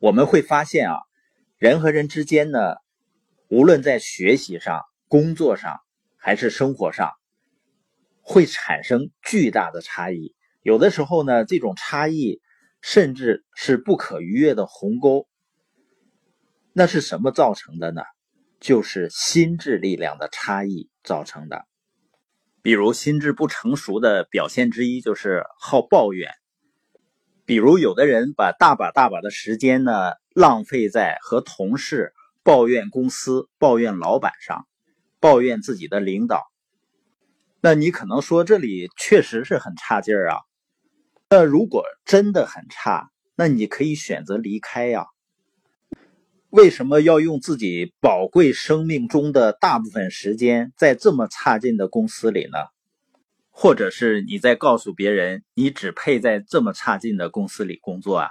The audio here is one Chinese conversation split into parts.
我们会发现啊，人和人之间呢，无论在学习上、工作上还是生活上，会产生巨大的差异。有的时候呢，这种差异甚至是不可逾越的鸿沟。那是什么造成的呢？就是心智力量的差异造成的。比如，心智不成熟的表现之一就是好抱怨。比如，有的人把大把大把的时间呢浪费在和同事抱怨公司、抱怨老板上，抱怨自己的领导。那你可能说这里确实是很差劲儿啊。那如果真的很差，那你可以选择离开呀。为什么要用自己宝贵生命中的大部分时间在这么差劲的公司里呢？或者是你在告诉别人，你只配在这么差劲的公司里工作啊？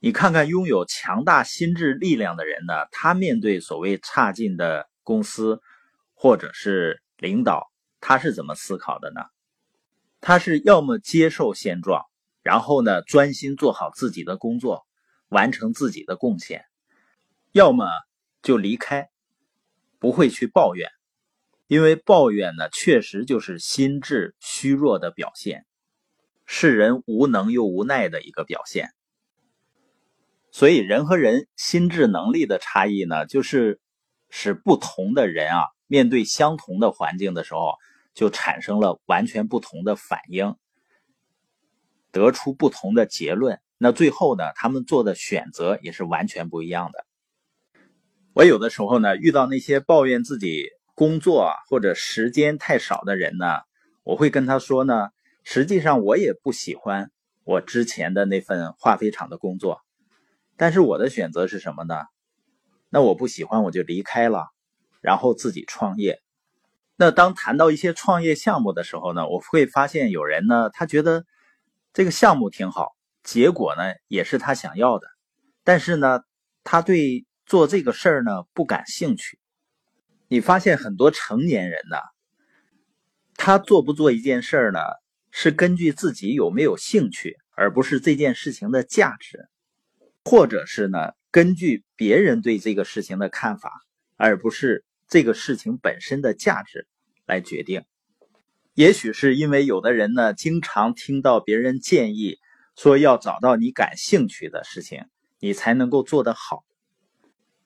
你看看拥有强大心智力量的人呢，他面对所谓差劲的公司或者是领导，他是怎么思考的呢？他是要么接受现状，然后呢专心做好自己的工作，完成自己的贡献；要么就离开，不会去抱怨。因为抱怨呢，确实就是心智虚弱的表现，是人无能又无奈的一个表现。所以，人和人心智能力的差异呢，就是使不同的人啊，面对相同的环境的时候，就产生了完全不同的反应，得出不同的结论。那最后呢，他们做的选择也是完全不一样的。我有的时候呢，遇到那些抱怨自己。工作或者时间太少的人呢，我会跟他说呢，实际上我也不喜欢我之前的那份化肥厂的工作，但是我的选择是什么呢？那我不喜欢我就离开了，然后自己创业。那当谈到一些创业项目的时候呢，我会发现有人呢，他觉得这个项目挺好，结果呢也是他想要的，但是呢，他对做这个事儿呢不感兴趣。你发现很多成年人呢，他做不做一件事儿呢，是根据自己有没有兴趣，而不是这件事情的价值，或者是呢，根据别人对这个事情的看法，而不是这个事情本身的价值来决定。也许是因为有的人呢，经常听到别人建议说要找到你感兴趣的事情，你才能够做得好。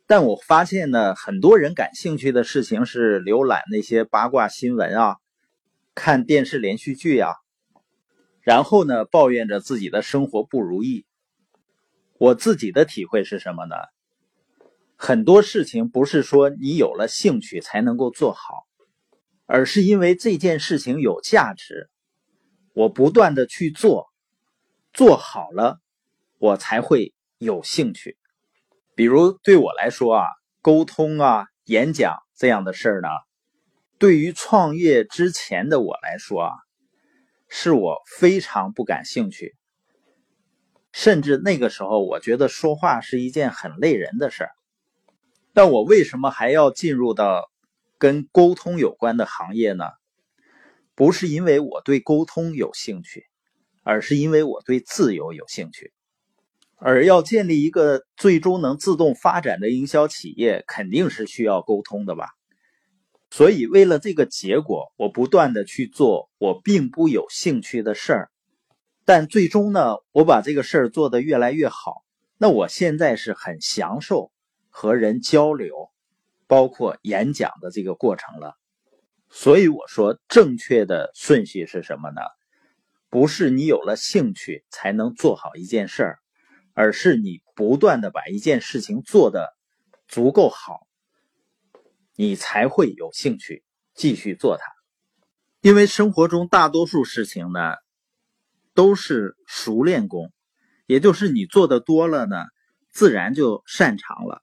但我发现呢，很多人感兴趣的事情是浏览那些八卦新闻啊，看电视连续剧啊，然后呢，抱怨着自己的生活不如意。我自己的体会是什么呢？很多事情不是说你有了兴趣才能够做好，而是因为这件事情有价值，我不断的去做，做好了，我才会有兴趣。比如对我来说啊，沟通啊、演讲这样的事儿呢，对于创业之前的我来说啊，是我非常不感兴趣，甚至那个时候我觉得说话是一件很累人的事儿。但我为什么还要进入到跟沟通有关的行业呢？不是因为我对沟通有兴趣，而是因为我对自由有兴趣。而要建立一个最终能自动发展的营销企业，肯定是需要沟通的吧？所以，为了这个结果，我不断的去做我并不有兴趣的事儿，但最终呢，我把这个事儿做得越来越好。那我现在是很享受和人交流，包括演讲的这个过程了。所以我说，正确的顺序是什么呢？不是你有了兴趣才能做好一件事儿。而是你不断的把一件事情做的足够好，你才会有兴趣继续做它。因为生活中大多数事情呢，都是熟练工，也就是你做的多了呢，自然就擅长了。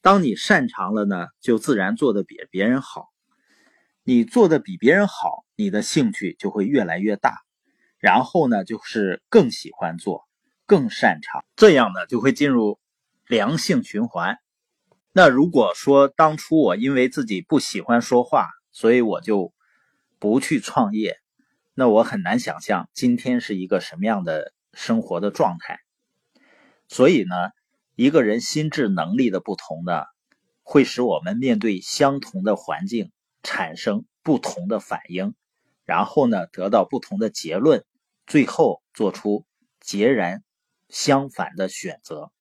当你擅长了呢，就自然做的比别人好。你做的比别人好，你的兴趣就会越来越大，然后呢，就是更喜欢做。更擅长这样呢，就会进入良性循环。那如果说当初我因为自己不喜欢说话，所以我就不去创业，那我很难想象今天是一个什么样的生活的状态。所以呢，一个人心智能力的不同呢，会使我们面对相同的环境产生不同的反应，然后呢得到不同的结论，最后做出截然相反的选择。